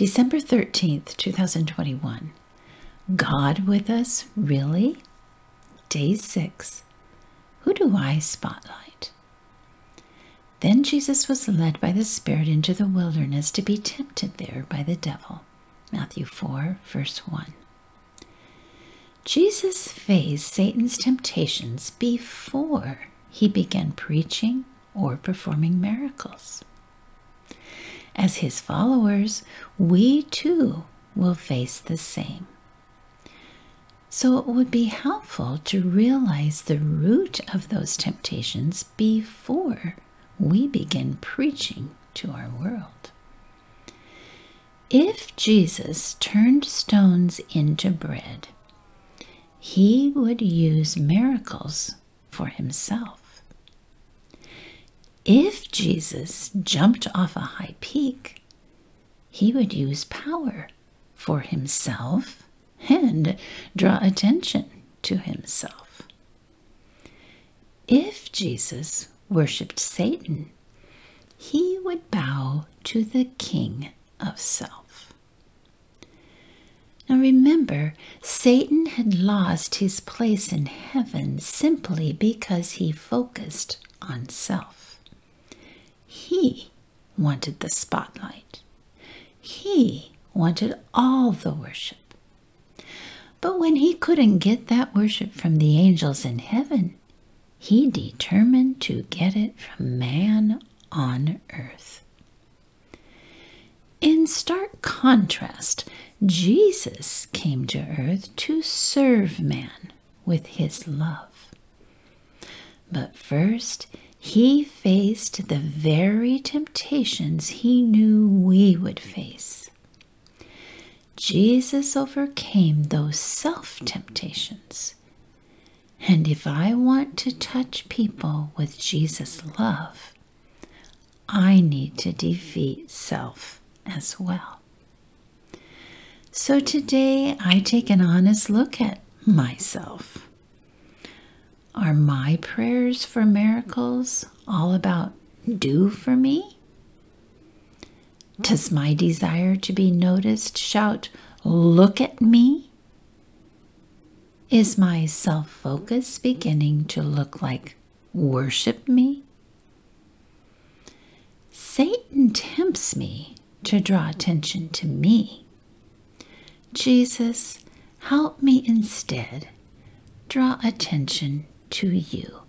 December 13th, 2021. God with us, really? Day 6. Who do I spotlight? Then Jesus was led by the Spirit into the wilderness to be tempted there by the devil. Matthew 4, verse 1. Jesus faced Satan's temptations before he began preaching or performing miracles. As his followers, we too will face the same. So it would be helpful to realize the root of those temptations before we begin preaching to our world. If Jesus turned stones into bread, he would use miracles for himself. If Jesus jumped off a high peak, he would use power for himself and draw attention to himself. If Jesus worshipped Satan, he would bow to the king of self. Now remember, Satan had lost his place in heaven simply because he focused on self. He wanted the spotlight. He wanted all the worship. But when he couldn't get that worship from the angels in heaven, he determined to get it from man on earth. In stark contrast, Jesus came to earth to serve man with his love. But first, he faced the very temptations he knew we would face. Jesus overcame those self temptations. And if I want to touch people with Jesus' love, I need to defeat self as well. So today I take an honest look at myself. Are my prayers for miracles all about do for me? Does my desire to be noticed shout, Look at me? Is my self focus beginning to look like worship me? Satan tempts me to draw attention to me. Jesus, help me instead draw attention to you.